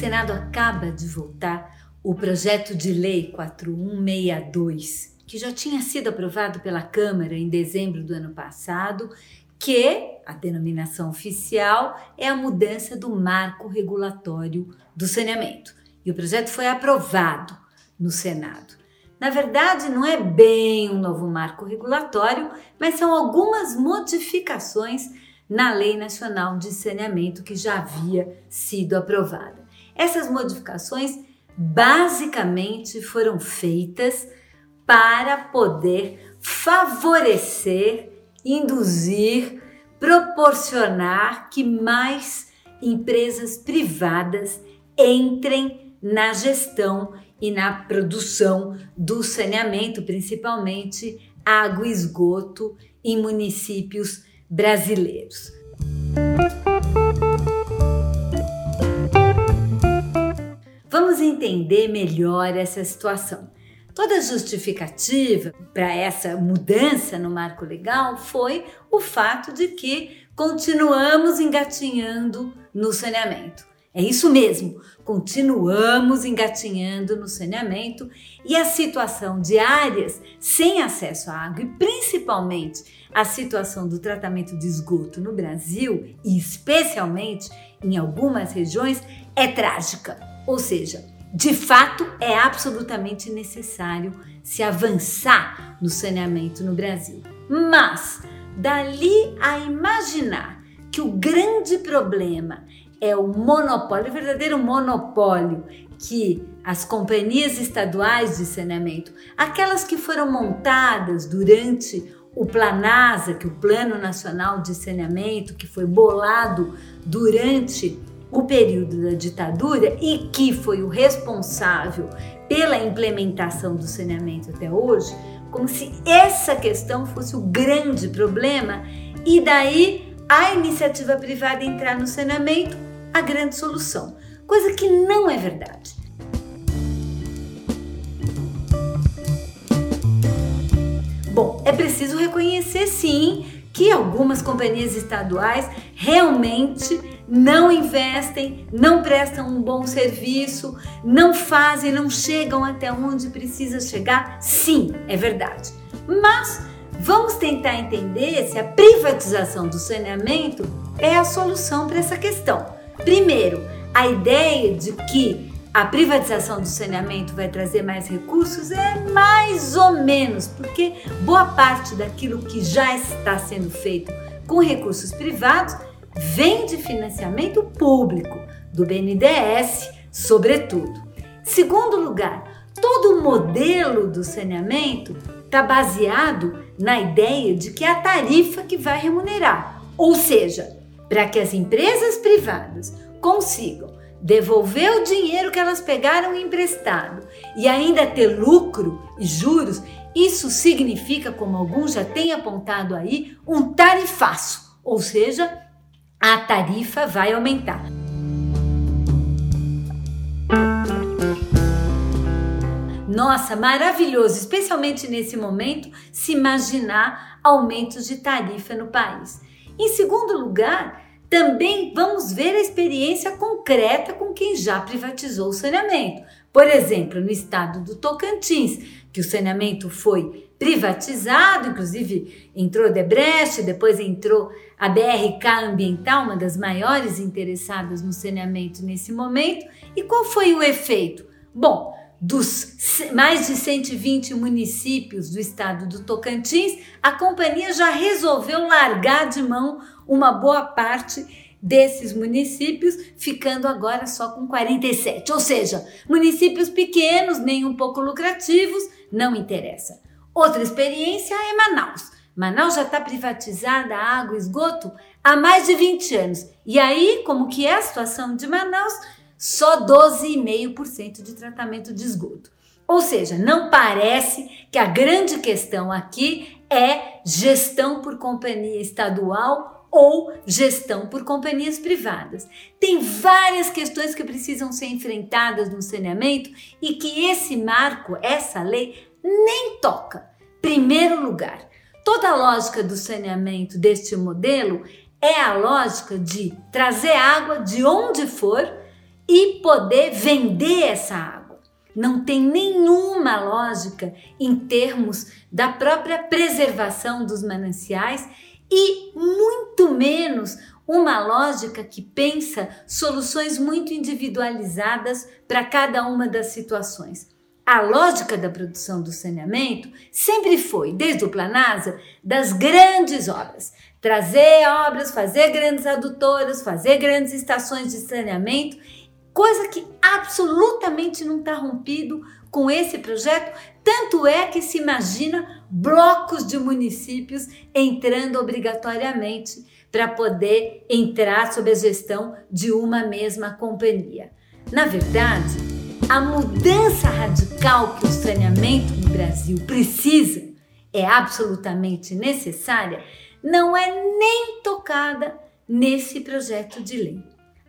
Senado acaba de votar o projeto de lei 4162, que já tinha sido aprovado pela Câmara em dezembro do ano passado, que a denominação oficial é a mudança do marco regulatório do saneamento. E o projeto foi aprovado no Senado. Na verdade, não é bem um novo marco regulatório, mas são algumas modificações na Lei Nacional de Saneamento que já havia sido aprovada. Essas modificações basicamente foram feitas para poder favorecer, induzir, proporcionar que mais empresas privadas entrem na gestão e na produção do saneamento, principalmente água e esgoto em municípios brasileiros. Vamos entender melhor essa situação. Toda justificativa para essa mudança no marco legal foi o fato de que continuamos engatinhando no saneamento. É isso mesmo, continuamos engatinhando no saneamento e a situação de áreas sem acesso à água e principalmente a situação do tratamento de esgoto no Brasil e especialmente em algumas regiões é trágica. Ou seja, de fato é absolutamente necessário se avançar no saneamento no Brasil. Mas dali a imaginar que o grande problema é o monopólio, o verdadeiro monopólio que as companhias estaduais de saneamento, aquelas que foram montadas durante o Planasa, que é o Plano Nacional de Saneamento, que foi bolado durante o período da ditadura e que foi o responsável pela implementação do saneamento até hoje, como se essa questão fosse o grande problema e daí a iniciativa privada entrar no saneamento a grande solução, coisa que não é verdade. Bom, é preciso reconhecer sim que algumas companhias estaduais realmente não investem, não prestam um bom serviço, não fazem, não chegam até onde precisa chegar. Sim, é verdade. Mas vamos tentar entender se a privatização do saneamento é a solução para essa questão. Primeiro, a ideia de que a privatização do saneamento vai trazer mais recursos é mais ou menos, porque boa parte daquilo que já está sendo feito com recursos privados vem de financiamento público, do BNDES, sobretudo. Segundo lugar, todo o modelo do saneamento está baseado na ideia de que é a tarifa que vai remunerar, ou seja, para que as empresas privadas consigam devolver o dinheiro que elas pegaram emprestado e ainda ter lucro e juros, isso significa, como alguns já têm apontado aí, um tarifaço, ou seja, a tarifa vai aumentar. Nossa, maravilhoso, especialmente nesse momento, se imaginar aumentos de tarifa no país. Em segundo lugar, também vamos ver a experiência concreta com quem já privatizou o saneamento. Por exemplo, no estado do Tocantins, que o saneamento foi privatizado, inclusive entrou Debrecht, depois entrou a BRK Ambiental, uma das maiores interessadas no saneamento nesse momento. E qual foi o efeito? Bom, dos mais de 120 municípios do estado do Tocantins, a companhia já resolveu largar de mão uma boa parte desses municípios, ficando agora só com 47. Ou seja, municípios pequenos, nem um pouco lucrativos, não interessa. Outra experiência é Manaus. Manaus já está privatizada a água e esgoto há mais de 20 anos. E aí, como que é a situação de Manaus? só 12,5% de tratamento de esgoto. Ou seja, não parece que a grande questão aqui é gestão por companhia estadual ou gestão por companhias privadas. Tem várias questões que precisam ser enfrentadas no saneamento e que esse marco, essa lei, nem toca. Primeiro lugar, toda a lógica do saneamento deste modelo é a lógica de trazer água de onde for e poder vender essa água. Não tem nenhuma lógica em termos da própria preservação dos mananciais e muito menos uma lógica que pensa soluções muito individualizadas para cada uma das situações. A lógica da produção do saneamento sempre foi, desde o Planasa, das grandes obras. Trazer obras, fazer grandes adutoras, fazer grandes estações de saneamento, coisa que absolutamente não está rompido com esse projeto. Tanto é que se imagina blocos de municípios entrando obrigatoriamente para poder entrar sob a gestão de uma mesma companhia. Na verdade, a mudança radical que o saneamento no Brasil precisa, é absolutamente necessária, não é nem tocada nesse projeto de lei.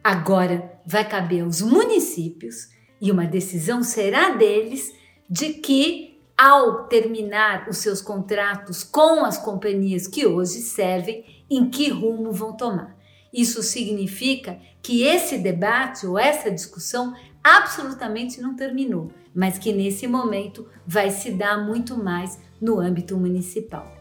Agora vai caber aos municípios, e uma decisão será deles, de que, ao terminar os seus contratos com as companhias que hoje servem, em que rumo vão tomar. Isso significa que esse debate ou essa discussão absolutamente não terminou, mas que nesse momento vai se dar muito mais no âmbito municipal.